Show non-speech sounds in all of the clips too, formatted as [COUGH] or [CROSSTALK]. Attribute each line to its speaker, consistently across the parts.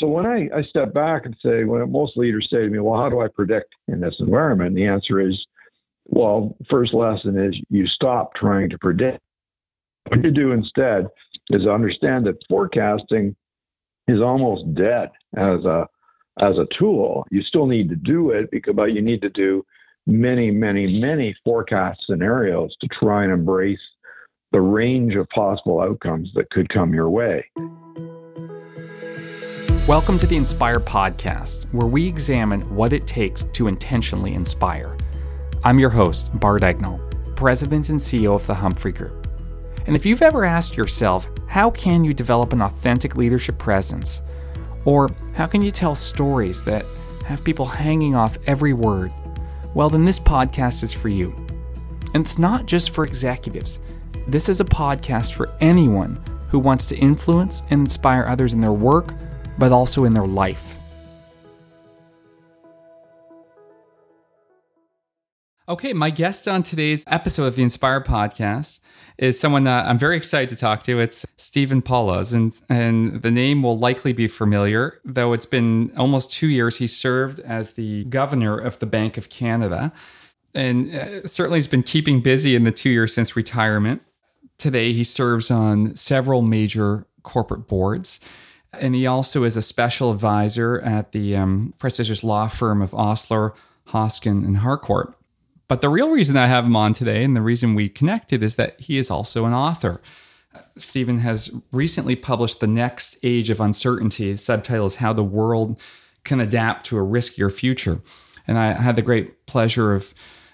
Speaker 1: So when I, I step back and say, when most leaders say to me, well, how do I predict in this environment? The answer is, well, first lesson is you stop trying to predict. What you do instead is understand that forecasting is almost dead as a as a tool. You still need to do it because but you need to do many, many, many forecast scenarios to try and embrace the range of possible outcomes that could come your way.
Speaker 2: Welcome to the Inspire Podcast, where we examine what it takes to intentionally inspire. I'm your host, Bart Egnal, President and CEO of the Humphrey Group. And if you've ever asked yourself, how can you develop an authentic leadership presence? Or how can you tell stories that have people hanging off every word? Well, then this podcast is for you. And it's not just for executives, this is a podcast for anyone who wants to influence and inspire others in their work but also in their life. Okay, my guest on today's episode of the Inspire podcast is someone that I'm very excited to talk to. It's Stephen Poloz, and, and the name will likely be familiar, though it's been almost two years. He served as the governor of the Bank of Canada, and uh, certainly has been keeping busy in the two years since retirement. Today, he serves on several major corporate boards. And he also is a special advisor at the um, prestigious law firm of Osler, Hoskin, and Harcourt. But the real reason I have him on today and the reason we connected is that he is also an author. Stephen has recently published The Next Age of Uncertainty. His subtitle is How the World Can Adapt to a Riskier Future. And I had the great pleasure of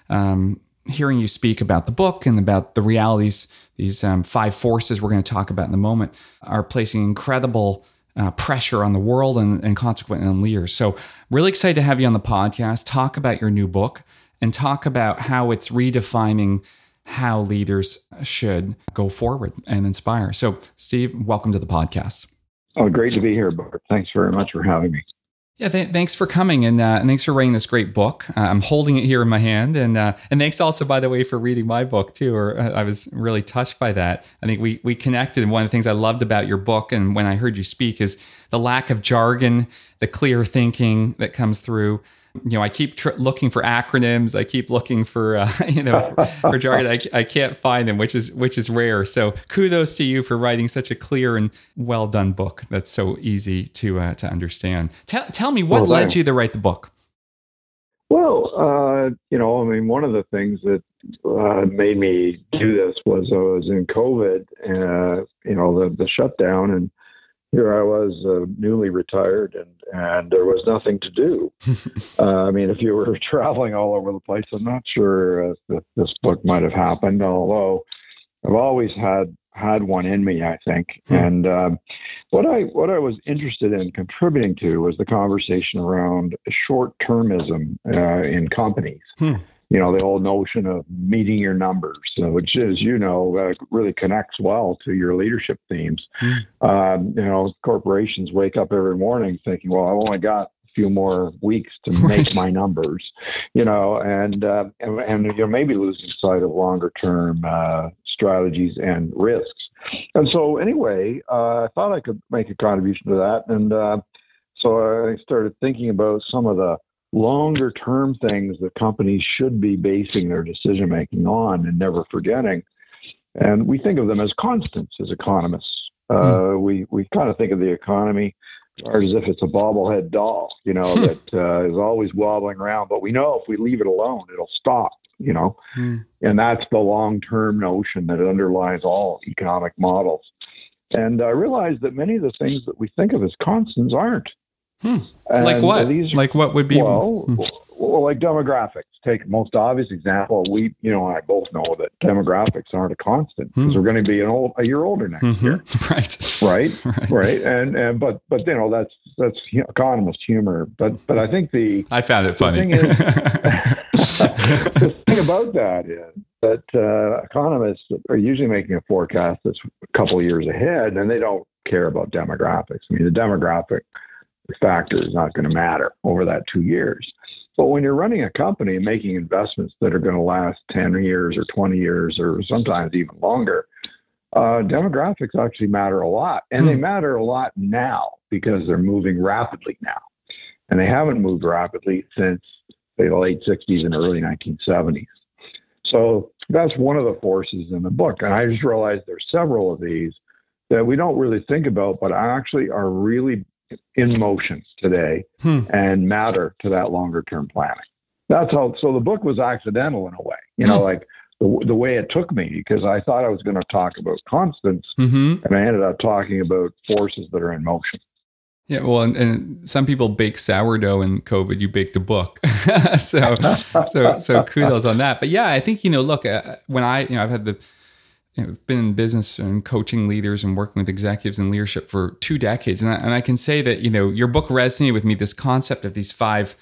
Speaker 2: um, hearing you speak about the book and about the realities, these um, five forces we're going to talk about in a moment, are placing incredible uh, pressure on the world and, and consequently on leaders. So, really excited to have you on the podcast, talk about your new book, and talk about how it's redefining how leaders should go forward and inspire. So, Steve, welcome to the podcast.
Speaker 1: Oh, great to be here, Bart. Thanks very much for having me.
Speaker 2: Yeah, th- thanks for coming and, uh, and thanks for writing this great book. Uh, I'm holding it here in my hand, and uh, and thanks also, by the way, for reading my book too. Or uh, I was really touched by that. I think we we connected. And one of the things I loved about your book, and when I heard you speak, is the lack of jargon, the clear thinking that comes through you know, I keep tr- looking for acronyms. I keep looking for, uh, [LAUGHS] you know, for jargon. I, I can't find them, which is which is rare. So kudos to you for writing such a clear and well done book that's so easy to uh, to understand. Tell tell me what well, led you to write the book.
Speaker 1: Well, uh, you know, I mean, one of the things that uh, made me do this was I was in COVID, uh, you know, the the shutdown and here I was uh, newly retired and, and there was nothing to do. [LAUGHS] uh, I mean, if you were [LAUGHS] traveling all over the place, I'm not sure uh, that this book might have happened, although I've always had had one in me, I think. Hmm. And um, what I what I was interested in contributing to was the conversation around short termism uh, in companies. Hmm you know, the old notion of meeting your numbers, uh, which is, you know, uh, really connects well to your leadership themes. Mm. Um, you know, corporations wake up every morning thinking, well, I've only got a few more weeks to [LAUGHS] right. make my numbers, you know, and, uh, and, and, you know, maybe losing sight of longer term uh, strategies and risks. And so, anyway, uh, I thought I could make a contribution to that. And uh, so I started thinking about some of the longer term things that companies should be basing their decision making on and never forgetting. And we think of them as constants as economists. Uh, mm. We we kind of think of the economy as if it's a bobblehead doll, you know, hmm. that uh, is always wobbling around. But we know if we leave it alone, it'll stop. You know, mm. and that's the long term notion that underlies all economic models. And I realized that many of the things that we think of as constants aren't.
Speaker 2: Hmm. Like what? These, like what would be?
Speaker 1: Well, hmm. well, like demographics. Take most obvious example. We, you know, I both know that demographics aren't a constant because hmm. we're going to be an old, a year older next mm-hmm. year. [LAUGHS]
Speaker 2: Right.
Speaker 1: right. [LAUGHS] Right. Right. And and but but you know that's that's economist humor. But but I think the
Speaker 2: I found it funny.
Speaker 1: Thing is, [LAUGHS] the thing about that is that uh, economists are usually making a forecast that's a couple years ahead, and they don't care about demographics. I mean, the demographic factor is not going to matter over that two years. But when you're running a company and making investments that are going to last 10 years or 20 years or sometimes even longer, uh, demographics actually matter a lot. And hmm. they matter a lot now because they're moving rapidly now. And they haven't moved rapidly since the late 60s and early 1970s. So that's one of the forces in the book. And I just realized there's several of these that we don't really think about, but actually are really in motion today hmm. and matter to that longer term planning. That's how, so the book was accidental in a way, you know, hmm. like the, the way it took me because I thought I was going to talk about constants mm-hmm. and I ended up talking about forces that are in motion.
Speaker 2: Yeah, well, and, and, some people bake sourdough in COVID. You baked a book, [LAUGHS] so so so kudos on that. But yeah, I think you know, look, uh, when I you know I've had the you know, been in business and coaching leaders and working with executives and leadership for two decades, and I, and I can say that you know your book resonated with me. This concept of these five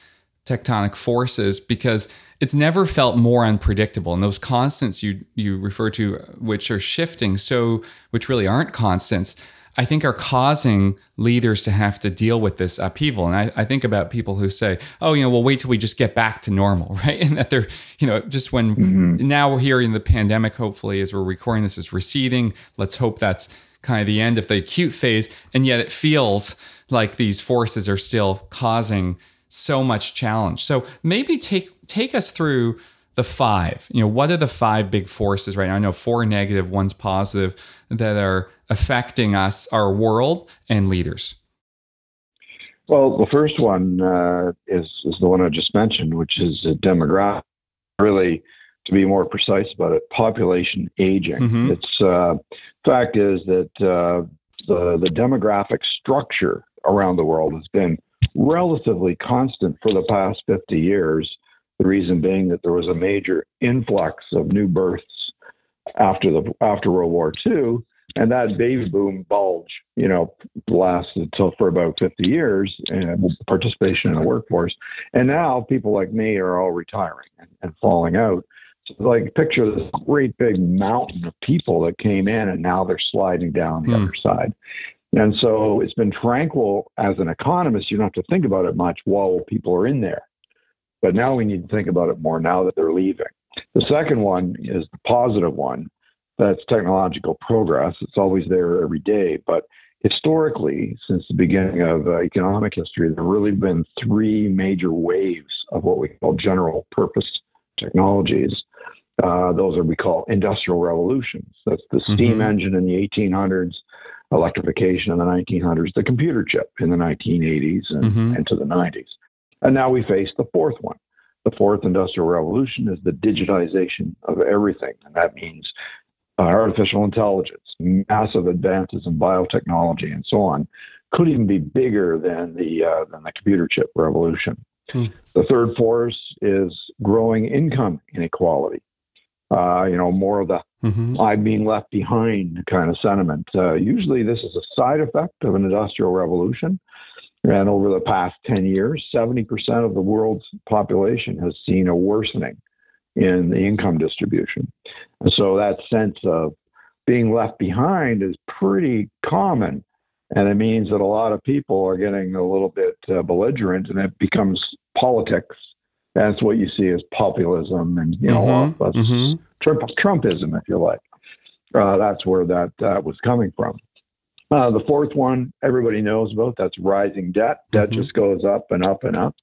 Speaker 2: tectonic forces because it's never felt more unpredictable and those constants you you refer to which are shifting so which really aren't constants I think are causing leaders to have to deal with this upheaval. And I, I, think about people who say, oh, you know, we'll wait till we just get back to normal, [LAUGHS] right? And that they're, you know, just when mm-hmm. now we're here in the pandemic, hopefully, as we're recording this, is receding. Let's hope that's kind of the end of the acute phase. And yet it feels like these forces are still causing so much challenge. So maybe take take us through the five. You know, what are the five big forces right now? I know four negative, one's positive that are affecting us, our world, and leaders?
Speaker 1: Well, the first one uh, is is the one I just mentioned, which is demographic. Really, to be more precise about it, population aging. Mm-hmm. It's uh, fact is that uh, the the demographic structure around the world has been relatively constant for the past 50 years. The reason being that there was a major influx of new births after the after World War II, and that baby boom bulge, you know, lasted until for about 50 years and participation in the workforce. And now people like me are all retiring and, and falling out. So like picture this great big mountain of people that came in and now they're sliding down the hmm. other side. And so it's been tranquil as an economist. You don't have to think about it much while people are in there. But now we need to think about it more now that they're leaving. The second one is the positive one, that's technological progress. It's always there every day. But historically, since the beginning of uh, economic history, there have really been three major waves of what we call general purpose technologies. Uh, those are we call industrial revolutions. That's the steam mm-hmm. engine in the 1800s, electrification in the 1900s, the computer chip in the 1980s and mm-hmm. into the 90s. And now we face the fourth one. The fourth industrial revolution is the digitization of everything. And that means uh, artificial intelligence, massive advances in biotechnology, and so on, could even be bigger than the uh, than the computer chip revolution. Hmm. The third force is growing income inequality. Uh, you know, more of the mm-hmm. I'm being left behind kind of sentiment. Uh, usually, this is a side effect of an industrial revolution. And over the past 10 years, 70% of the world's population has seen a worsening in the income distribution. And so that sense of being left behind is pretty common. And it means that a lot of people are getting a little bit uh, belligerent and it becomes politics. That's what you see as populism and, you know, mm-hmm. mm-hmm. Trump, Trumpism, if you like. Uh, that's where that uh, was coming from. Uh, the fourth one everybody knows about that's rising debt. Debt mm-hmm. just goes up and up and up.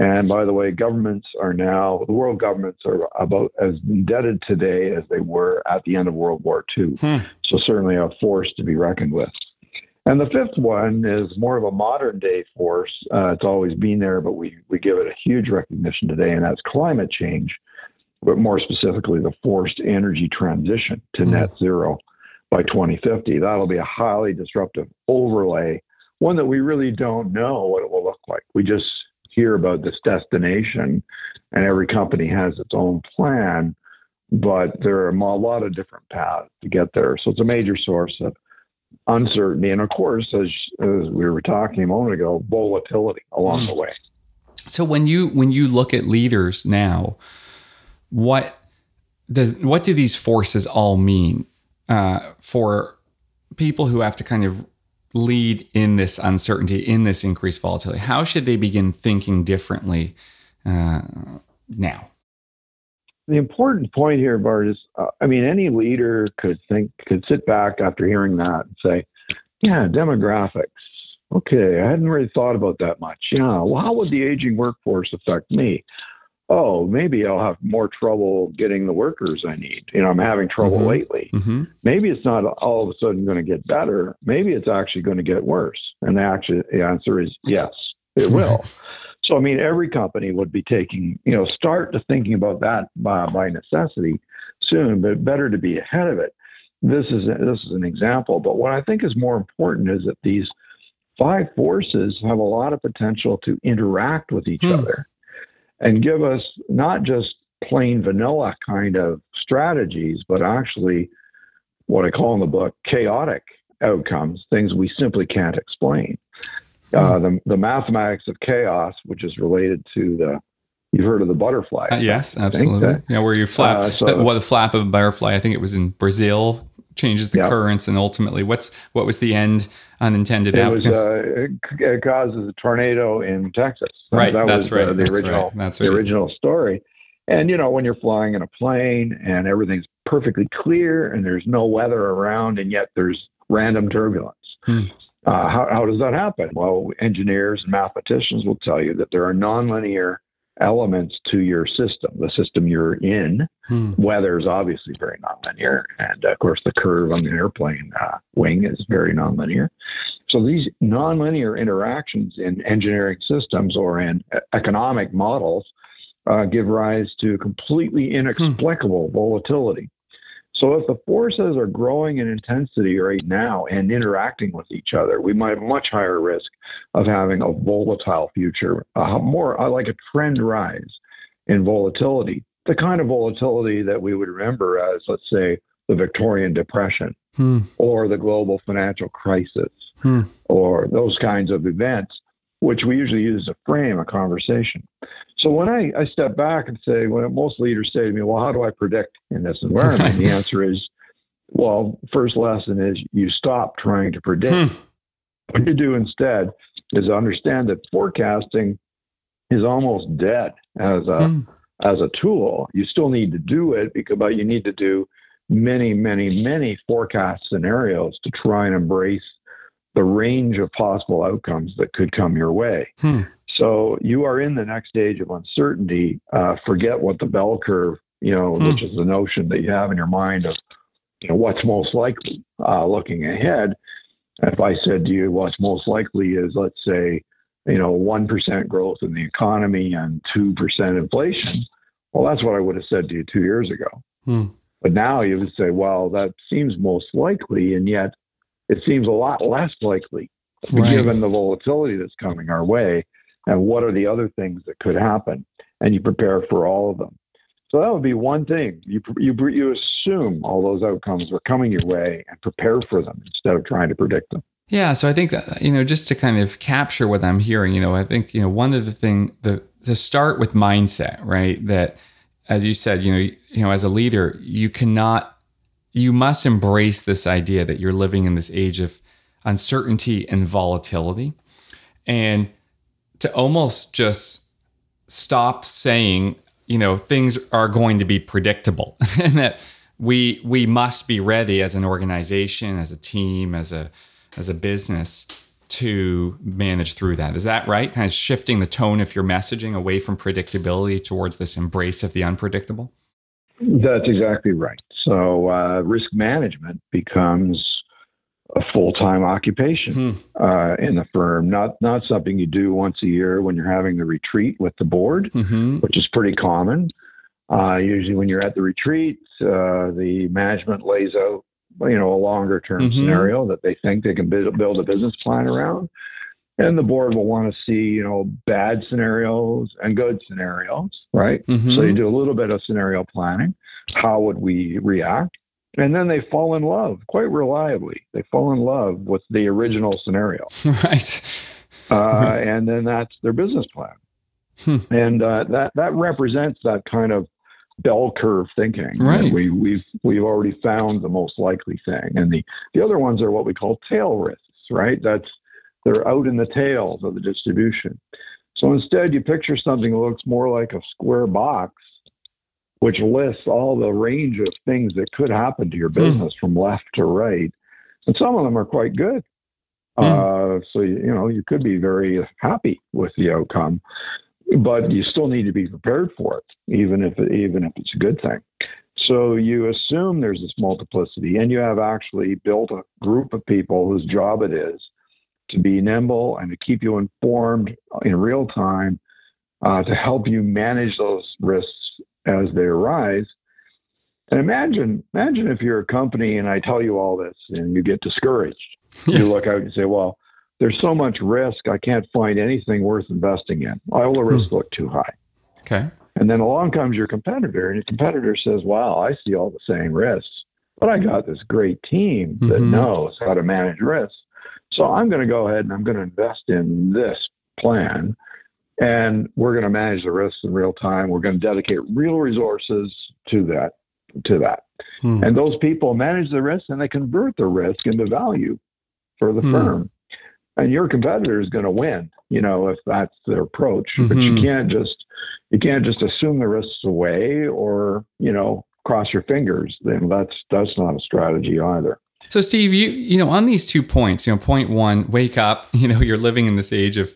Speaker 1: And by the way, governments are now, the world governments are about as indebted today as they were at the end of World War II. Hmm. So, certainly a force to be reckoned with. And the fifth one is more of a modern day force. Uh, it's always been there, but we, we give it a huge recognition today, and that's climate change, but more specifically, the forced energy transition to hmm. net zero by 2050. That'll be a highly disruptive overlay, one that we really don't know what it will look like. We just hear about this destination, and every company has its own plan, but there are a lot of different paths to get there. So it's a major source of uncertainty, and of course, as, as we were talking a moment ago, volatility along the way.
Speaker 2: So when you when you look at leaders now, what does what do these forces all mean uh, for people who have to kind of lead in this uncertainty, in this increased volatility? How should they begin thinking differently uh, now?
Speaker 1: The important point here, Bart, is uh, I mean, any leader could think, could sit back after hearing that and say, yeah, demographics, okay, I hadn't really thought about that much. Yeah, well, how would the aging workforce affect me? Oh, maybe I'll have more trouble getting the workers I need. You know, I'm having trouble
Speaker 2: Mhm.
Speaker 1: lately.
Speaker 2: Mm-hmm.
Speaker 1: Maybe it's not all of a sudden going to get better. Maybe it's actually going to get worse. And the actually the answer is yes, it [LAUGHS] will. So, I mean, every company would be taking, you know, start to thinking about that by, by necessity soon, but better to be ahead of it. This is this is an example, but what I think is more important is that these five forces have a lot of potential to interact with each
Speaker 2: Hmm.
Speaker 1: other and give us not just plain vanilla kind of strategies, but actually what I call in the book chaotic outcomes, things we simply can't explain. Uh, the, the mathematics of chaos, which is related to the, you've heard of the butterfly.
Speaker 2: Uh, yes, absolutely.
Speaker 1: that-
Speaker 2: yeah, where you flap,
Speaker 1: Uh, so-
Speaker 2: what the flap of a butterfly. I think it was in Brazil changes the
Speaker 1: Yeah.
Speaker 2: currents, and ultimately, what's what was the end unintended
Speaker 1: It was uh, it, it causes a tornado in Texas.
Speaker 2: right,
Speaker 1: that
Speaker 2: that's
Speaker 1: was,
Speaker 2: right.
Speaker 1: uh, the
Speaker 2: that's
Speaker 1: original
Speaker 2: right. That's
Speaker 1: the
Speaker 2: right.
Speaker 1: original story. And you know, when you're flying in a plane and everything's perfectly clear and there's no weather around, and yet there's random turbulence.
Speaker 2: Hmm.
Speaker 1: Uh, how, how does that happen? Well, engineers and mathematicians will tell you that there are nonlinear elements to your system, the system you're in.
Speaker 2: Hmm.
Speaker 1: Weather is obviously very nonlinear, and of course, the curve on the airplane uh, wing is very nonlinear. So these nonlinear interactions in engineering systems or in e- economic models uh, give rise to completely inexplicable volatility. So if the forces are growing in intensity right now and interacting with each other, we might have much higher risk of having a volatile future, uh, more uh, like a trend rise in volatility, the kind of volatility that we would remember as, let's say, the Victorian Depression
Speaker 2: Hmm.
Speaker 1: or the global financial crisis
Speaker 2: Hmm.
Speaker 1: or those kinds of events, which we usually use to frame a conversation. So when I, I step back and say, when most leaders say to me, well, how do I predict in this environment? the answer is, well, first lesson is you stop trying to predict.
Speaker 2: Hmm.
Speaker 1: What you do instead is understand that forecasting is almost dead as a
Speaker 2: Hmm.
Speaker 1: as a tool. You still need to do it because but you need to do many, many, many forecast scenarios to try and embrace the range of possible outcomes that could come your way.
Speaker 2: Hmm.
Speaker 1: So you are in the next stage of uncertainty. Uh, forget what the bell curve, you know,
Speaker 2: Hmm.
Speaker 1: which is the notion that you have in your mind of, you know, what's most likely uh, looking ahead. If I said to you, what's most likely is, let's say, you know, 1% growth in the economy and 2% inflation. Well, that's what I would have said to you two years ago.
Speaker 2: Hmm.
Speaker 1: But now you would say, well, that seems most likely, and yet it seems a lot less likely
Speaker 2: Right.
Speaker 1: given the volatility that's coming our way and what are the other things that could happen. And you prepare for all of them. So that would be one thing. You, you, you assume all those outcomes are coming your way and prepare for them instead of trying to predict them.
Speaker 2: Yeah, so I think uh, you know just to kind of capture what I'm hearing, you know, I think you know one of the thing the to start with mindset, right? That as you said, you know, you know, as a leader, you cannot you must embrace this idea that you're living in this age of uncertainty and volatility and to almost just stop saying, you know, things are going to be predictable [LAUGHS] and that we we must be ready as an organization, as a team, as a as a business to manage through that. Is that right? Kind of shifting the tone of your messaging away from predictability towards this embrace of the unpredictable?
Speaker 1: That's exactly right. So uh, risk management becomes a full-time occupation
Speaker 2: Hmm.
Speaker 1: uh, in the firm, not not something you do once a year when you're having the retreat with the board,
Speaker 2: Mm-hmm.
Speaker 1: which is pretty common. Uh, usually, when you're at the retreat, uh, the management lays out, you know, a longer-term
Speaker 2: Mhm.
Speaker 1: scenario that they think they can build, build a business plan around, and the board will want to see, you know, bad scenarios and good scenarios, right?
Speaker 2: Mm-hmm.
Speaker 1: So you do a little bit of scenario planning. How would we react? And then they fall in love quite reliably. They fall in love with the original scenario. [LAUGHS]
Speaker 2: right.
Speaker 1: Uh, and then that's their business plan.
Speaker 2: Hmm.
Speaker 1: And uh, that, that represents that kind of bell curve thinking.
Speaker 2: Right.
Speaker 1: We, we've, we've already found the most likely thing. And the, the other ones are what we call tail risks, right? That's they're out in the tails of the distribution. So instead, you picture something that looks more like a square box, which lists all the range of things that could happen to your
Speaker 2: Hmm.
Speaker 1: business from left to right. And some of them are quite good. Mm. Uh, so, you know, you could be very happy with the outcome, but you still need to be prepared for it, even if, even if it's a good thing. So you assume there's this multiplicity, and you have actually built a group of people whose job it is to be nimble and to keep you informed in real time uh, to help you manage those risks as they arise. And imagine, imagine if you're a company and I tell you all this and you get discouraged. Yes. You look out and say, "Well, there's so much risk. I can't find anything worth investing in. All the risks hmm. look too high."
Speaker 2: Okay.
Speaker 1: And then along comes your competitor, and your competitor says, Wow, I see all the same risks, but I got this great team that mm-hmm. knows how to manage risks. So I'm going to go ahead and I'm going to invest in this plan, and we're going to manage the risks in real time. We're going to dedicate real resources to that. To that. Hmm. And those people manage the risk and they convert the risk into value for the hmm. firm. And your competitor is going to win, you know, if that's their approach. Mm-hmm. But you mm-hmm. can't just you can't just assume the risks away or you know cross your fingers. Then that's that's not a strategy either.
Speaker 2: So Steve, you you know on these two points, you know, point one, wake up. [LAUGHS] You know, you're living in this age of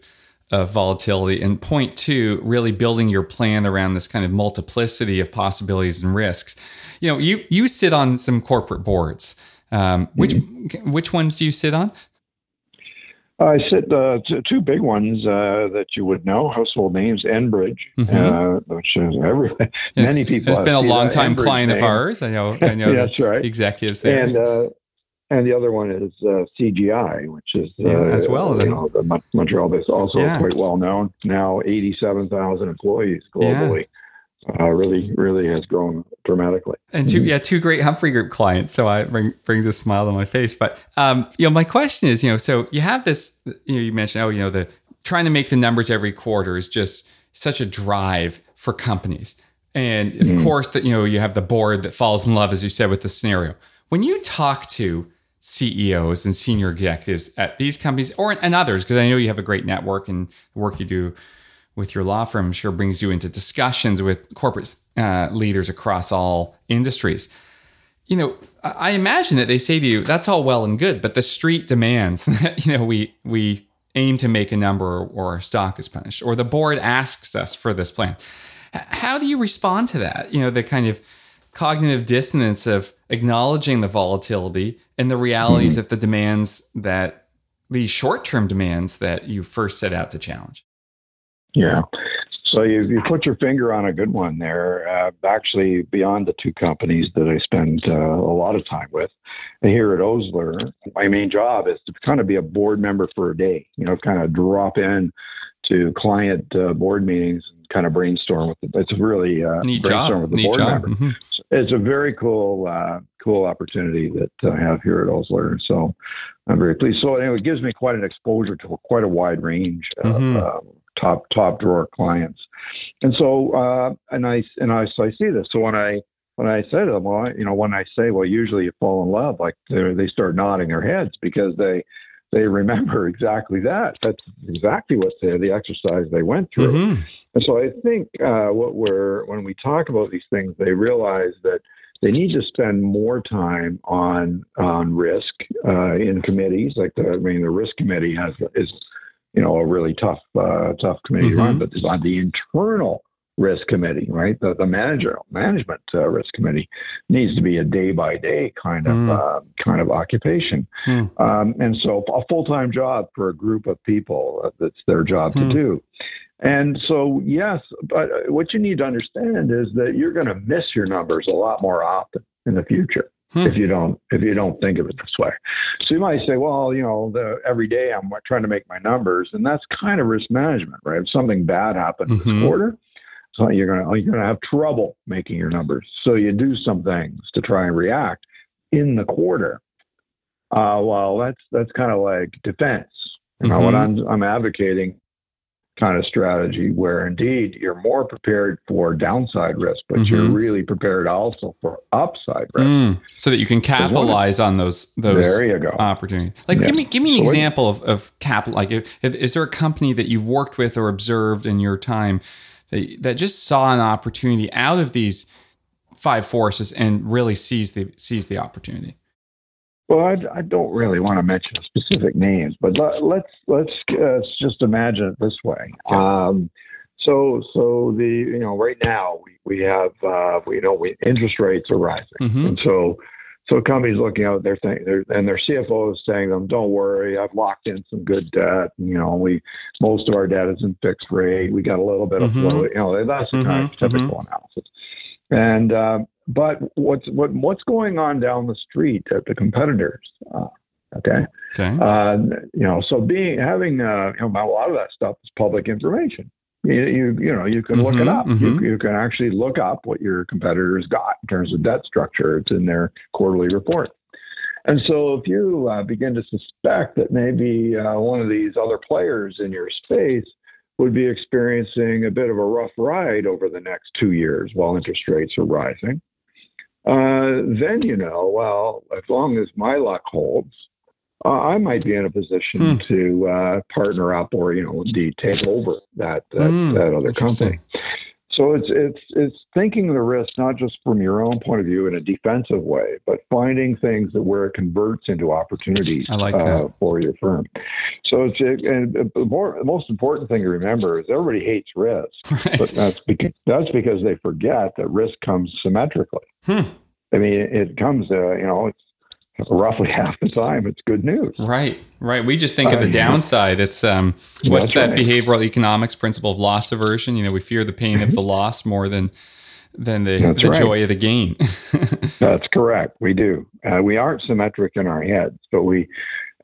Speaker 2: of volatility, and point two, really building your plan around this kind of multiplicity of possibilities and risks. You know, you you sit on some corporate boards. Um, which mm-hmm. which ones do you sit on?
Speaker 1: I said uh, t- two big ones uh, that you would know, household names, Enbridge, mm-hmm. uh, which is every, [LAUGHS] many people.
Speaker 2: It's been a long time Enbridge client name. of ours. I know. I [LAUGHS] know.
Speaker 1: That's right.
Speaker 2: Executives there.
Speaker 1: And uh, and the other one is uh, CGI, which is yeah,
Speaker 2: as well.
Speaker 1: You know, the Montreal based, also yeah. quite well known. Now, eighty-seven thousand employees globally. Yeah uh, really really has grown dramatically.
Speaker 2: And two yeah two great Humphrey Group clients, so I bring, brings a smile to my face. But um, you know my question is you know so you have this you know you mentioned oh you know the trying to make the numbers every quarter is just such a drive for companies. And of mm-hmm. course, that you know you have the board that falls in love, as you said, with the scenario. When you talk to CEOs and senior executives at these companies or and others, because I know you have a great network and the work you do with your law firm sure brings you into discussions with corporate uh, leaders across all industries. You know, I imagine that they say to you, "That's all well and good, but the street demands [LAUGHS] that you know we we aim to make a number or our stock is punished, or the board asks us for this plan." How do you respond to that? You know, the kind of cognitive dissonance of acknowledging the volatility and the realities mm-hmm. of the demands that these short-term demands that you first set out to challenge.
Speaker 1: Yeah. So you, you put your finger on a good one there. Uh, actually, beyond the two companies that I spend uh, a lot of time with, here at Osler, my main job is to kind of be a board member for a day. You know, kind of drop in to client uh, board meetings kind of brainstorm with them. It's really uh,
Speaker 2: Neat
Speaker 1: brainstorm
Speaker 2: job.
Speaker 1: with the
Speaker 2: Neat
Speaker 1: board
Speaker 2: job.
Speaker 1: member. Mm-hmm. It's a very cool, uh, cool opportunity that I have here at Osler. So I'm very pleased. So anyway, it gives me quite an exposure to quite a wide range of. Mm-hmm um, top top drawer clients. And so uh, and I and I so I see this. So when I when I say to them, well, you know, when I say, well, usually you fall in love, like they start nodding their heads because they they remember [LAUGHS] exactly that. That's exactly what the the exercise they went through. Mm-hmm. And so I think uh, what we're when we talk about these things, they realize that they need to spend more time on on risk uh, in committees. Like the I mean, the risk committee has is you know, a really tough, uh, tough committee mm-hmm. run, but on the internal risk committee, right? The, the manager management uh, risk committee needs to be a day by day kind of mm. uh, kind of occupation, mm. um, and so a full time job for a group of people uh, that's their job mm. to hmm. do. And so yes, but what you need to understand is that you're going to miss your numbers a lot more often in the future hmm. if you don't if you don't think of it this way. So you might say, well, you know, the, every day I'm trying to make my numbers, and that's kind of risk management, right? If something bad happens mm-hmm. this quarter, so you're gonna you're gonna have trouble making your numbers. So you do some things to try and react in the quarter. Uh, well, that's that's kind of like defense. You know, mm-hmm. what I'm I'm advocating kind of strategy where indeed you're more prepared for downside risk, but mm-hmm. you're really prepared also for upside risk. Mm,
Speaker 2: so that you can capitalize on those those there you go. opportunities. Like yeah. give me give me an so example of, of capital like if, if, is there a company that you've worked with or observed in your time that, that just saw an opportunity out of these five forces and really seized the seized the opportunity?
Speaker 1: Well, I, I, don't really want to mention specific names, but let, us let's, let's uh, just imagine it this way. Um, so so the you know right now we, we have uh, we you know we interest rates are rising, mm-hmm. and so so companies looking out they're saying they're, and their CFO is saying to them, don't worry, I've locked in some good debt. You know, we most of our debt is in fixed rate. We got a little bit mm-hmm. of flow. You know, that's the mm-hmm. kind of mm-hmm. typical mm-hmm. analysis. And uh, but what's what what's going on down the street at the competitors? Uh, okay.
Speaker 2: Okay.
Speaker 1: Uh, you know, so being having uh, you know, a lot of that stuff is public information. You you, you know you can look mm-hmm, it up. Mm-hmm. You, you can actually look up what your competitors got in terms of debt structure. It's in their quarterly report. And so, if you uh, begin to suspect that maybe uh, one of these other players in your space would be experiencing a bit of a rough ride over the next two years while interest rates are rising, uh, then you know, well, as long as my luck holds, uh, I might be in a position hmm. to uh, partner up or, you know, indeed take over that that, hmm. that other company. So it's it's it's thinking the risk not just from your own point of view in a defensive way, but finding things that where it converts into opportunities
Speaker 2: like uh,
Speaker 1: for your firm. So it's and the more the most important thing to remember is everybody hates risk, [LAUGHS] right. but that's because that's because they forget that risk comes symmetrically. Hmm. I mean, it comes, uh, you know, it's roughly [LAUGHS] half the time it's good news.
Speaker 2: Right, right. We just think of the downside. It's um, what's that right. behavioral economics principle of loss aversion? You know, we fear the pain of the mm-hmm. loss more than than the, the right. joy of the gain. [LAUGHS]
Speaker 1: That's correct. We do. Uh, we aren't symmetric in our heads, but we,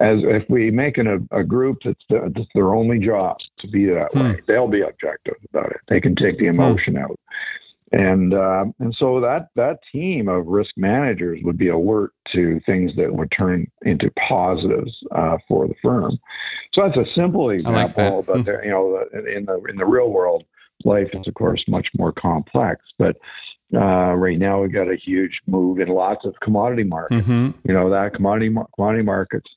Speaker 1: as if we make an, a, a group that's, the, that's their only job to be that hmm. way, they'll be objective about it. They can take the hmm. emotion hmm. out and uh, and so that that team of risk managers would be alert to things that would turn into positives uh, for the firm. So that's a simple example, like but there, you know, in the in the real world, life is of course much more complex. But uh, right now we've got a huge move in lots of commodity markets. Mm-hmm. You know that commodity commodity markets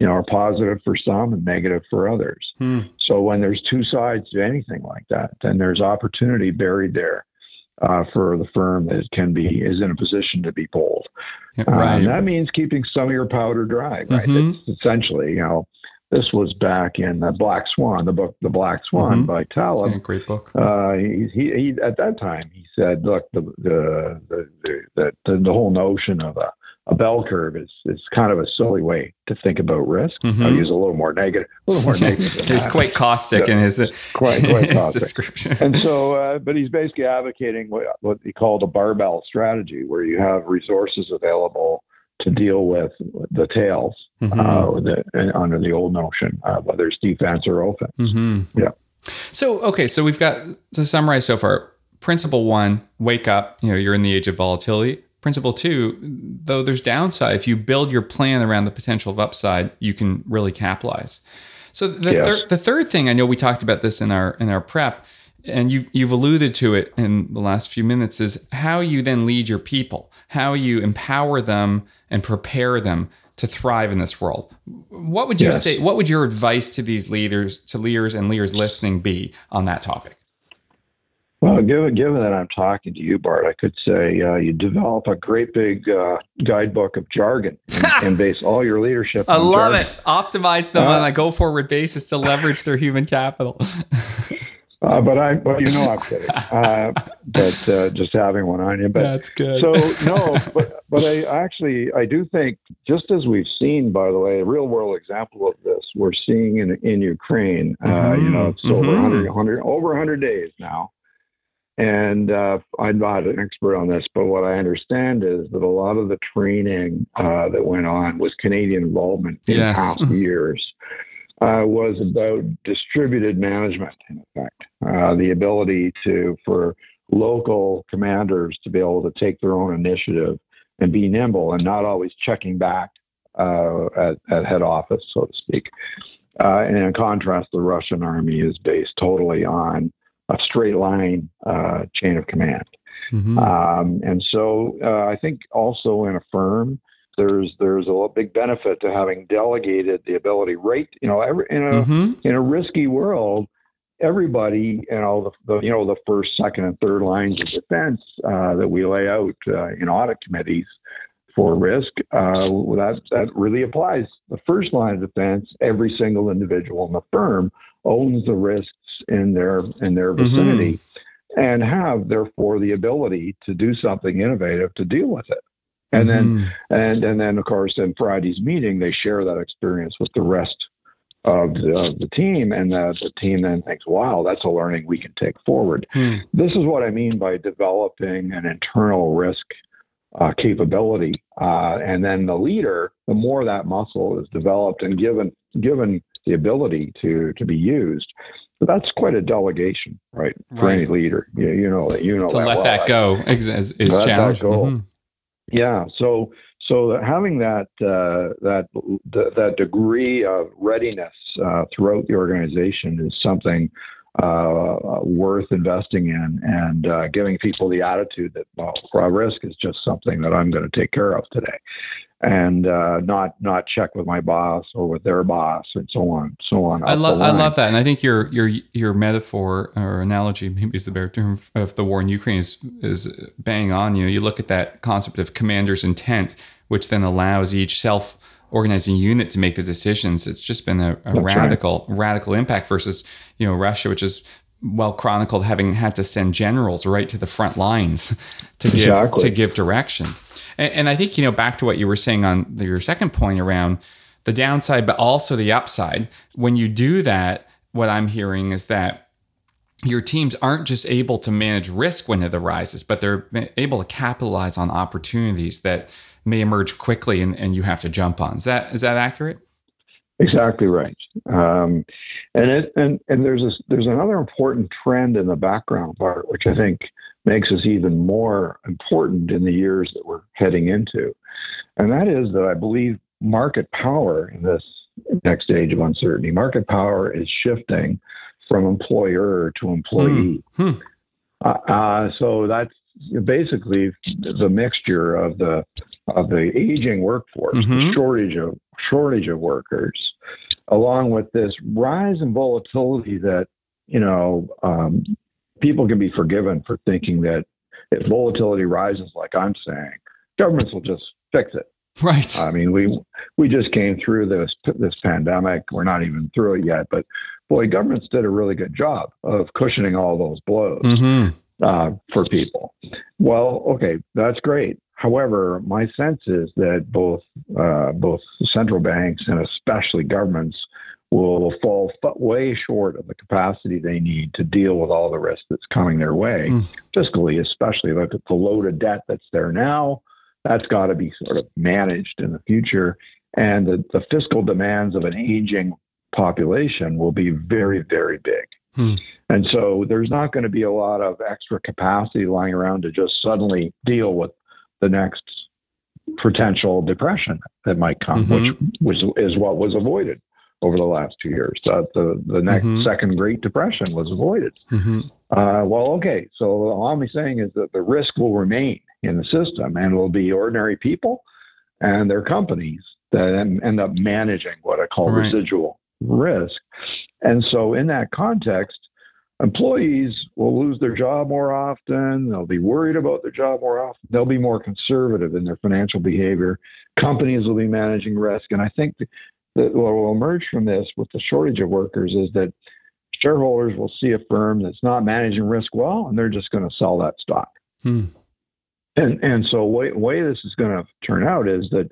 Speaker 1: you know, are positive for some and negative for others. Hmm. So when there's two sides to anything like that, then there's opportunity buried there uh, for the firm that can be is in a position to be bold. Uh, right. that means keeping some of your powder dry. Right. Mm-hmm. It's essentially, you know, this was back in the Black Swan, the book, The Black Swan mm-hmm. by Taleb.
Speaker 2: Yeah, great book.
Speaker 1: Uh, he, he, he, at that time he said, look, the the the the, the, the whole notion of a a bell curve is is kind of a silly way to think about risk. Mm-hmm. I'll use a little more negative, a little more [LAUGHS] negative.
Speaker 2: he's quite caustic so, in his
Speaker 1: quite quite caustic. description. And so, uh, but he's basically advocating what, what he called a barbell strategy, where you have resources available to deal with the tails mm-hmm. uh, the, under the old notion, uh, whether it's defense or offense. Mm-hmm. Yeah.
Speaker 2: So okay, so we've got to summarize so far. Principle one: wake up. You know, you're in the age of volatility Principle two, though there's downside, if you build your plan around the potential of upside, you can really capitalize. So the, yes. thir- the third thing, I know we talked about this in our in our prep, and you you've alluded to it in the last few minutes, is how you then lead your people, how you empower them and prepare them to thrive in this world. What would you say? What would your advice to these leaders, to leaders and leaders listening, be on that topic?
Speaker 1: Well, given given that I'm talking to you, Bart, I could say uh, you develop a great big uh, guidebook of jargon [LAUGHS] and, and, base all your leadership.
Speaker 2: I love jargon. it. Optimize them uh, on a go forward basis to leverage their human capital. [LAUGHS]
Speaker 1: Uh, but I, well, you know, I'm kidding. [LAUGHS] Uh, but uh, just having one on you. But
Speaker 2: that's good.
Speaker 1: So no, but but I actually I do think just as we've seen, by the way, a real world example of this, we're seeing in in Ukraine. Mm-hmm. you know, it's mm-hmm. over 100, 100 over 100 days now and uh, I'm not an expert on this, but what I understand is that a lot of the training uh, that went on was Canadian involvement in yes. past [LAUGHS] years. Uh, was about distributed management, in effect, uh, the ability to for local commanders to be able to take their own initiative and be nimble and not always checking back uh, at, at, head office, so to speak. Uh, and in contrast, the Russian army is based totally on a straight line uh, chain of command. Mm-hmm. Um, and so uh, I think also in a firm, there's there's a big benefit to having delegated the ability right you know every, in a mm-hmm. in a risky world everybody you know the, the, you know the first second and third lines of defense uh, that we lay out uh, in audit committees for risk, uh, that that really applies. The first line of defense: every single individual in the firm owns the risks in their in their mm-hmm. vicinity, mm-hmm. and have therefore the ability to do something innovative to deal with it. And mm-hmm. then and and then of course in Friday's meeting they share that experience with the rest of the, of the team, and the, the, team then thinks, "Wow, that's a learning we can take forward." Hmm. This is what I mean by developing an internal risk uh, capability, uh, and then the leader, the more that muscle is developed and given given the ability to to be used. That's quite a delegation, right, for right. any leader. You, you know that you know
Speaker 2: to
Speaker 1: that
Speaker 2: let
Speaker 1: well.
Speaker 2: that go is, is challenging. Mm-hmm.
Speaker 1: Yeah, so so having that uh, that that degree of readiness uh, throughout the organization is something uh, worth investing in, and uh, giving people the attitude that well, risk is just something that I'm going to take care of today, and uh, not not check with my boss or with their boss and so on, so on.
Speaker 2: I love I love that, and I think your your your metaphor or analogy, maybe is the better term of the war in Ukraine is is bang on. You know, you look at that concept of commander's intent which then allows each self organizing unit to make the decisions. It's just been a, a radical, right. radical impact versus, you know, Russia, which is well chronicled having had to send generals right to the front lines to give exactly. to give direction. And, and, I think you know back to what you were saying on your second point around the downside, but also the upside. When you do that, what I'm hearing is that your teams aren't just able to manage risk when it arises, but they're able to capitalize on opportunities that may emerge quickly and, and you have to jump on. Is that is that accurate?
Speaker 1: Exactly right. Um, and it and and there's a, there's another important trend in the background Bart, which I think makes us even more important in the years that we're heading into, and that is that I believe market power in this next age of uncertainty, market power is shifting from employer to employee. Hmm. Hmm. Uh, uh, so that's basically the mixture of the of the aging workforce, mm-hmm. the shortage of shortage of workers, along with this rise in volatility that you know um, people can be forgiven for thinking that if volatility rises, like I'm saying, governments will just fix it.
Speaker 2: Right.
Speaker 1: I mean, we we just came through this this pandemic. We're not even through it yet, but boy, governments did a really good job of cushioning all those blows. Mm-hmm uh, for people. Well, okay, that's great. However, my sense is that both uh, both central banks and especially governments will fall way short of the capacity they need to deal with all the risk that's coming their way, mm. fiscally, especially. Look at the load of debt that's there now. That's got to be sort of managed in the future. And the, the fiscal demands of an aging population will be very, very big. Hmm. And so there's not going to be a lot of extra capacity lying around to just suddenly deal with the next potential depression that might come, mm-hmm. which was is what was avoided over the last two years. Uh, the the next mm-hmm. second Great Depression was avoided. Mm-hmm. Uh, well, okay, so all I'm saying is that the risk will remain in the system, and will be ordinary people and their companies that end up managing what I call right. residual risk. And so, in that context, employees will lose their job more often. They'll be worried about their job more often. They'll be more conservative in their financial behavior. Companies will be managing risk. And I think that what will emerge from this with the shortage of workers is that shareholders will see a firm that's not managing risk well, and they're just going to sell that stock. Hmm. And and so way way this is going to turn out is that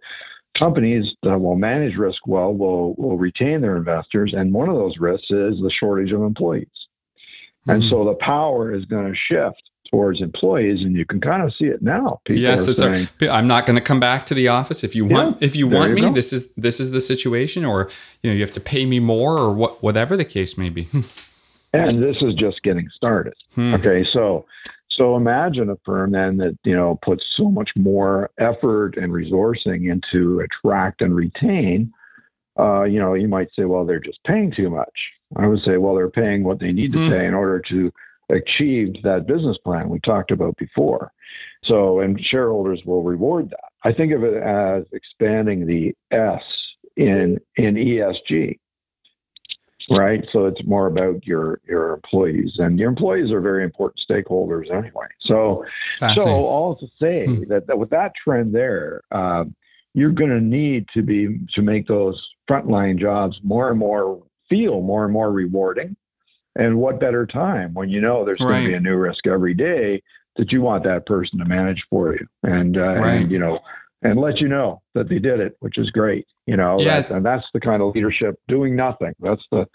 Speaker 1: companies that will manage risk well will will retain their investors, and one of those risks is the shortage of employees. Mm-hmm. And so the power is going to shift towards employees, and you can kind of see it now.
Speaker 2: People yes, it's saying, a, I'm not going to come back to the office if you want. Yeah, if you want you me, go. this is this is the situation, or you know, you have to pay me more, or what, whatever the case may be. [LAUGHS]
Speaker 1: and this is just getting started. Hmm. Okay, so so imagine a firm then that you know puts so much more effort and resourcing into attract and retain. Uh, you know, you might say, well, they're just paying too much. I would say, well, they're paying what they need to mm. pay in order to achieve that business plan we talked about before. So, and shareholders will reward that. I think of it as expanding the S in in ESG. right? So it's more about your your employees, and your employees are very important stakeholders anyway. So, so all to say hmm. that, that with that trend there, uh, you're going to need to be to make those frontline jobs more and more feel more and more rewarding. And what better time when you know there's right. going to be a new risk every day that you want that person to manage for you, and, uh, right. and you know and let you know that they did it, which is great. You know, yeah. That, and that's the kind of leadership doing nothing. That's the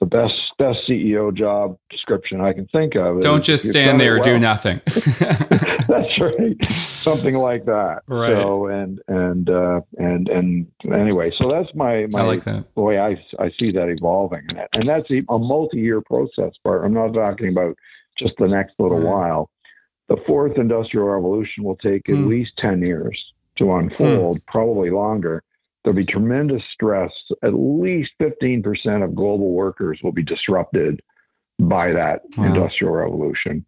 Speaker 1: the best best CEO job description I can think of.
Speaker 2: Don't just stand there well. do nothing. [LAUGHS] [LAUGHS]
Speaker 1: that's right, something like that. Right. So and and uh, and and anyway, so that's my my
Speaker 2: like that.
Speaker 1: way I I see that evolving, and that's a multi-year process. But I'm not talking about just the next little right. while. The fourth industrial revolution will take at hmm. least ten years to unfold, hmm. probably longer. There'll be tremendous stress. At least 15% of global workers will be disrupted by that wow. industrial revolution.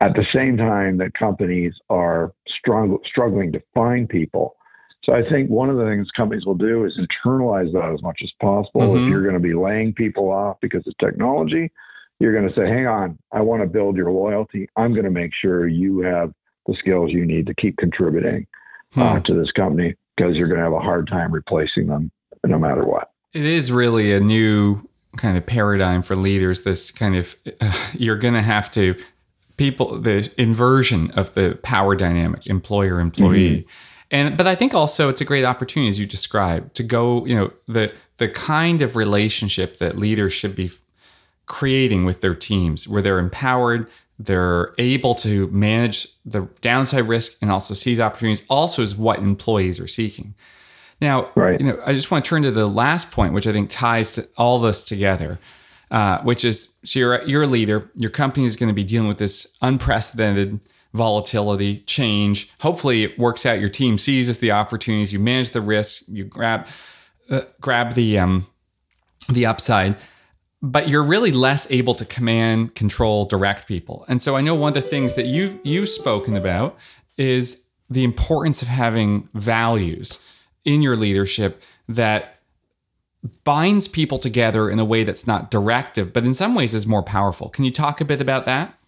Speaker 1: At the same time that companies are strong, struggling to find people. So I think one of the things companies will do is internalize that as much as possible. Mm-hmm. If you're going to be laying people off because of technology, you're going to say, hang on, I want to build your loyalty. I'm going to make sure you have the skills you need to keep contributing hmm. uh, to this company because you're going to have a hard time replacing them no matter what.
Speaker 2: It is really a new kind of paradigm for leaders. This kind of, uh, [SIGHS] you're going to have to, people, the inversion of the power dynamic, employer employee. Mm-hmm. And, but I think also it's a great opportunity, as you described, to go, you know, the, the kind of relationship that leaders should be creating with their teams where they're empowered, they're able to manage the downside risk and also seize opportunities also is what employees are seeking. Now right. you know i just want to turn to the last point which i think ties all this together uh, which is so you're, you're a leader. Your company is going to be dealing with this unprecedented volatility change. Hopefully it works out. Your team seizes the opportunities. You manage the risks you grab uh, grab the um, the upside but you're really less able to command, control, direct people. And so I know one of the things that you've you've spoken about is the importance of having values in your leadership that binds people together in a way that's not directive, but in some ways is more powerful. Can you talk a bit about that?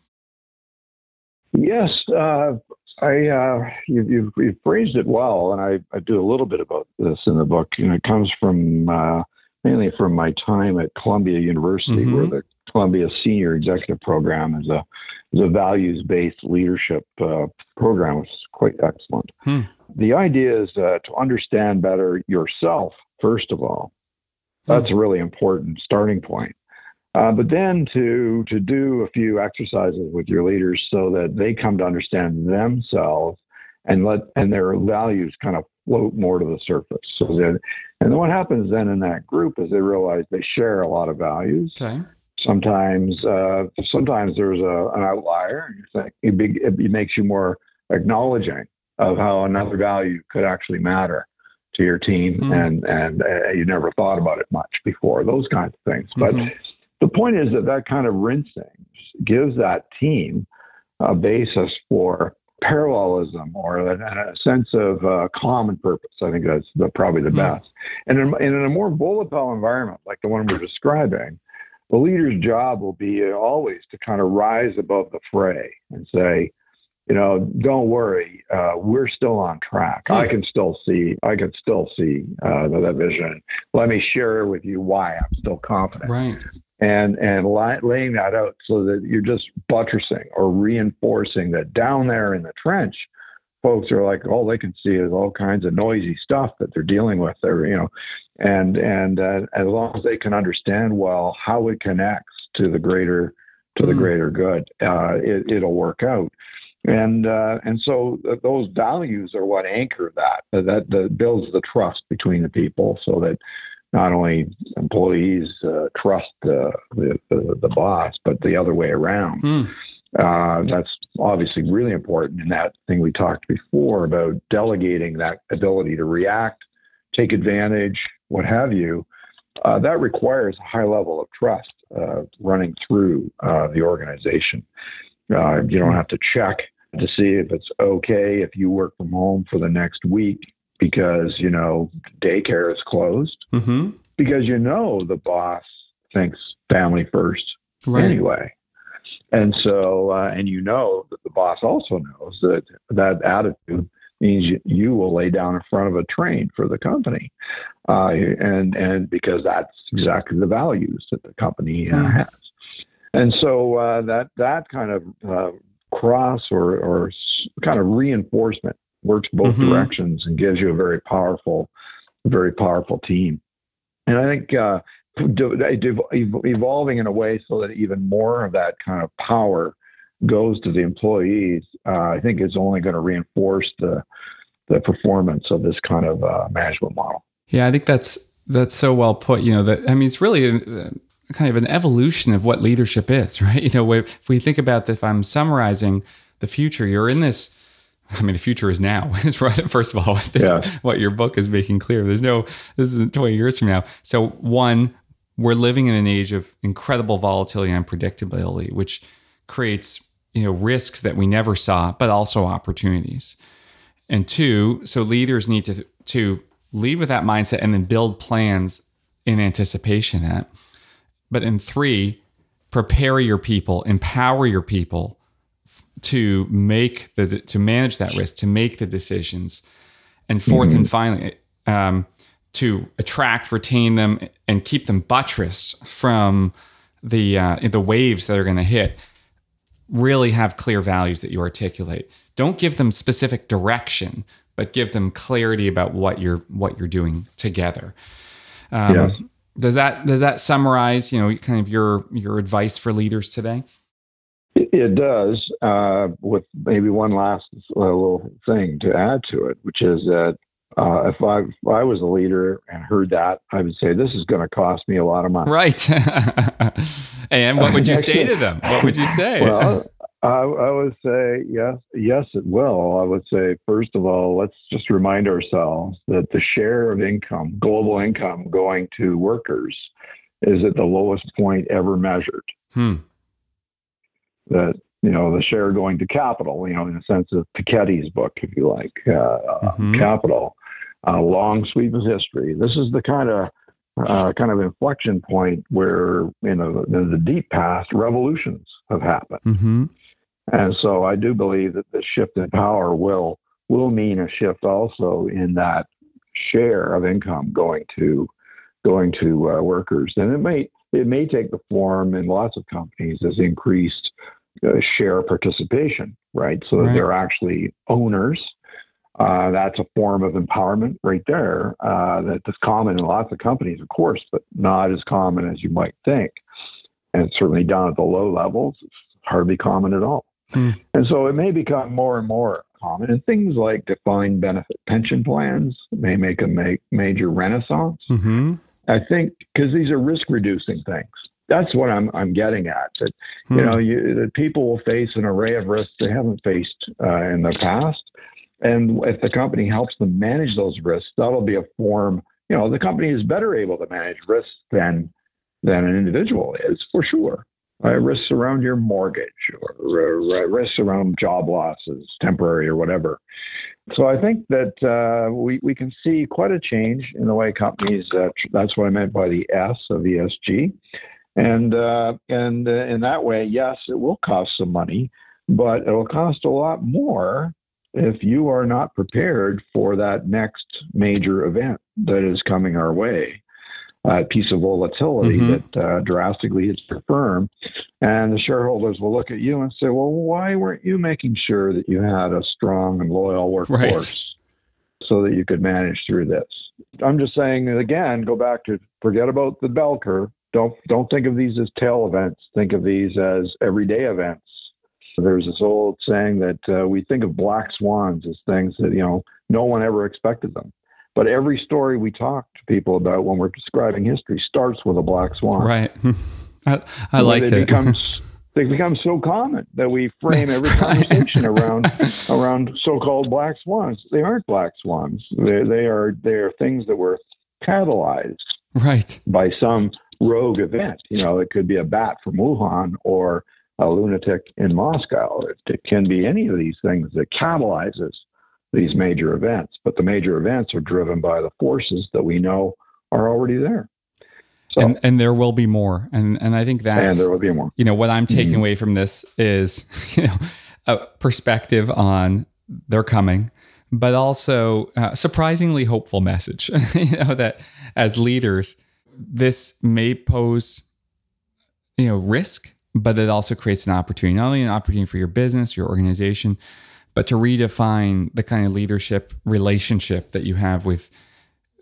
Speaker 1: Yes, uh, I uh, you, you've, you've, phrased it well, and I, I, do a little bit about this in the book. And it comes from uh, mainly from my time at Columbia University, mm-hmm. where the Columbia Senior Executive Program is a is a values based leadership uh, program, which is quite excellent. Hmm. The idea is uh, to understand better yourself first of all. Hmm. That's a really important starting point. Uh, but then to to do a few exercises with your leaders so that they come to understand themselves and let and their values kind of float more to the surface. So then, and then what happens then in that group is they realize they share a lot of values. Okay. Sometimes, uh, sometimes there's a, an outlier, and you think it, be, it makes you more acknowledging of how another value could actually matter to your team, mm and and uh, you never thought about it much before. Those kinds of things. But mm-hmm. the point is that that kind of rinsing gives that team a basis for parallelism or a, a sense of uh, common purpose. I think that's the, probably the mm-hmm. best. And in, and in a more volatile environment like the one we're describing, the leader's job will be always to kind of rise above the fray and say, you know, don't worry, uh, we're still on track. I can still see, I can still see uh, that vision. Let me share with you why I'm still confident.
Speaker 2: Right
Speaker 1: and and laying that out so that you're just buttressing or reinforcing that down there in the trench folks are like all they can see is all kinds of noisy stuff that they're dealing with there you know and and uh, as long as they can understand well how it connects to the greater to the mm. greater good uh, it, it'll work out and uh, and so those values are what anchor that that that builds the trust between the people so that not only employees uh, trust the, the, the, the, boss, but the other way around. Mm. Uh, that's obviously really important in that thing we talked before about delegating that ability to react, take advantage, what have you. Uh, that requires a high level of trust uh, running through uh, the organization. Uh, you don't have to check to see if it's okay if you work from home for the next week because you know daycare is closed mm-hmm. because you know the boss thinks family first right. anyway. And so, uh, and you know that the boss also knows that that attitude means you, you, will lay down in front of a train for the company, uh, and and because that's exactly the values that the company uh, mm. has. And so uh, that that kind of uh, cross or or kind of reinforcement works both mm-hmm. directions and gives you a very powerful, very powerful team. And I think uh, evolving in a way so that even more of that kind of power goes to the employees, uh, I think is only going to reinforce the the performance of this kind of uh, management model.
Speaker 2: Yeah, I think that's that's so well put. You know, that I mean, it's really a, kind of an evolution of what leadership is, [LAUGHS] right? You know, if we think about if I'm summarizing the future, you're in this. I mean, the future is now. [LAUGHS] First of all, [LAUGHS] this, yeah. what your book is making clear. There's no. This isn't 20 years from now. So, one, we're living in an age of incredible volatility and unpredictability, which creates you know risks that we never saw, but also opportunities. And two, so leaders need to to lead with that mindset and then build plans in anticipation of that. But in three, prepare your people, empower your people to make the to manage that risk, to make the decisions. And 4th mm-hmm. and finally, um, to attract, retain them, and keep them buttressed from the uh, the waves that are going to hit. Really have clear values that you articulate. Don't give them specific direction, but give them clarity about what you're what you're doing together. Um, yes. Does that does that summarize you know kind of your your advice for leaders today?
Speaker 1: It does, uh, with maybe one last uh, little thing to add to it, which is that uh, if, I, if I was a leader and heard that, I would say, this is going to cost me a lot of money.
Speaker 2: Right. [LAUGHS] and what would you [LAUGHS] say to them? What would you say? [LAUGHS]
Speaker 1: well, I, I, would say, yes, yes, it will. I would say, first of all, let's just remind ourselves that the share of income, global income going to workers, is at the lowest point ever measured. Hmm. That you know, the share going to capital, you know, in the sense of Piketty's book, if you like, uh, mm-hmm. capital, uh, long sweep of history. This is the kind of uh, kind of inflection point where you know in the deep past revolutions have happened, mm-hmm. and so I do believe that the shift in power will will mean a shift also in that share of income going to going to uh, workers, and it may it may take the form in lots of companies as increased uh, share participation, right? So right. they're actually owners. Uh, that's a form of empowerment right there. Uh, that's common in lots of companies, of course, but not as common as you might think. And certainly down at the low levels, it's hardly common at all. Hmm. And so it may become more and more common. And things like defined benefit pension plans may make a ma- major renaissance. Mm-hmm. I think because these are risk reducing things that's what I'm I'm getting at. That hmm. you know, you, that people will face an array of risks they haven't faced uh, in the past, and if the company helps them manage those risks, that'll be a form. You know, the company is better able to manage risks than than an individual is for sure. Uh, risks around your mortgage or uh, risks around job losses, temporary or whatever. So I think that uh, we we can see quite a change in the way companies. Uh, that's what I meant by the S of ESG. And uh, and uh, in that way, yes, it will cost some money, but it will cost a lot more if you are not prepared for that next major event that is coming our way. A piece of volatility mm-hmm. that uh, drastically hits your firm, and the shareholders will look at you and say, "Well, why weren't you making sure that you had a strong and loyal workforce right. so that you could manage through this?" I'm just saying again, go back to forget about the bell curve don't don't think of these as tail events. Think of these as everyday events. There's this old saying that uh, we think of black swans as things that you know no one ever expected them. But every story we talk to people about when we're describing history starts with a black swan.
Speaker 2: Right. [LAUGHS] I, I like
Speaker 1: it. Becomes, [LAUGHS] they become so common that we frame every [LAUGHS] conversation around around so-called black swans. They aren't black swans. They, they are they are things that were catalyzed
Speaker 2: right
Speaker 1: by some rogue event. You know, it could be a bat from Wuhan or a lunatic in Moscow. It, it can be any of these things that catalyzes these major events. But the major events are driven by the forces that we know are already there. So,
Speaker 2: and, and there will be more. And and I think that's
Speaker 1: and there will be more.
Speaker 2: You know, what I'm taking mm-hmm. away from this is, [LAUGHS] you know, a perspective on they're coming, but also a surprisingly hopeful message. [LAUGHS] you know, that as leaders, this may pose, you know, risk, but it also creates an opportunity, not only an opportunity for your business, your organization, but to redefine the kind of leadership relationship that you have with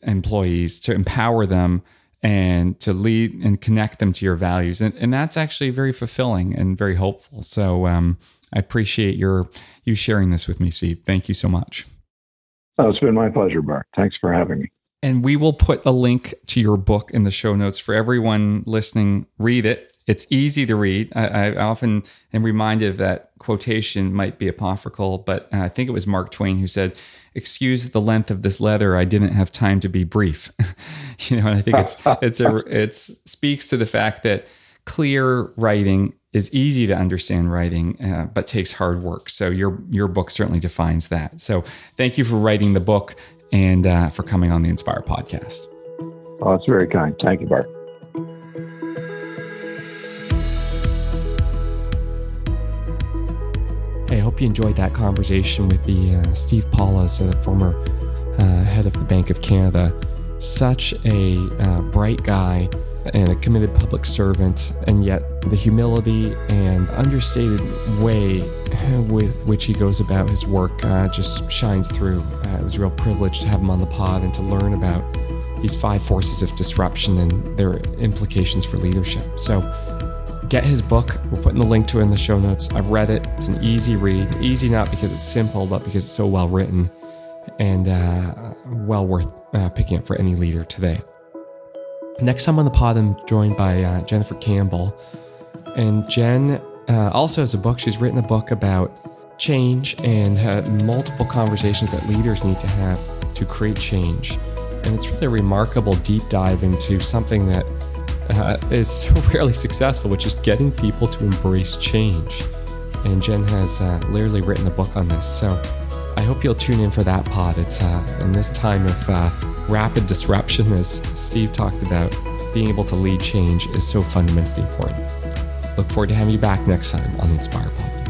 Speaker 2: employees, to empower them and to lead and connect them to your values. And, and that's actually very fulfilling and very hopeful. So um, I appreciate your you sharing this with me, Steve. Thank you so much.
Speaker 1: Oh, it's been my pleasure, Bart. Thanks for having me.
Speaker 2: And we will put a link to your book in the show notes for everyone listening. Read it. It's easy to read. I, I often am reminded that quotation might be apocryphal, but I think it was Mark Twain who said, "Excuse the length of this letter. I didn't have time to be brief." [LAUGHS] you know, and I think it's it's a it speaks to the fact that clear writing is easy to understand writing, uh, but takes hard work. So your your book certainly defines that. So thank you for writing the book and uh, for coming on the Inspire podcast.
Speaker 1: Oh, it's very kind. Thank you, Bart.
Speaker 2: Hey, I hope you enjoyed that conversation with the uh, Steve Poloz, uh, former uh, head of the Bank of Canada. Such a uh, bright guy and a committed public servant, and yet the humility and understated way [LAUGHS] with which he goes about his work uh, just shines through. Uh, it was a real privilege to have him on the pod and to learn about these five forces of disruption and their implications for leadership. So, get his book. We're putting the link to it in the show notes. I've read it. It's an easy read. Easy not because it's simple, but because it's so well written and uh, well worth uh, picking up for any leader today. Next time on the pod, I'm joined by uh, Jennifer Campbell. And Jen uh, also has a book. She's written a book about change and multiple conversations that leaders need to have to create change. And it's really a remarkable deep dive into something that uh, is [LAUGHS] so rarely successful, which is getting people to embrace change. And Jen has uh, literally written a book on this. So I hope you'll tune in for that pod. It's uh, in this time of uh, rapid disruption, as Steve talked about, being able to lead change is so fundamentally important. Look forward to having you back next time on the Inspire Podcast.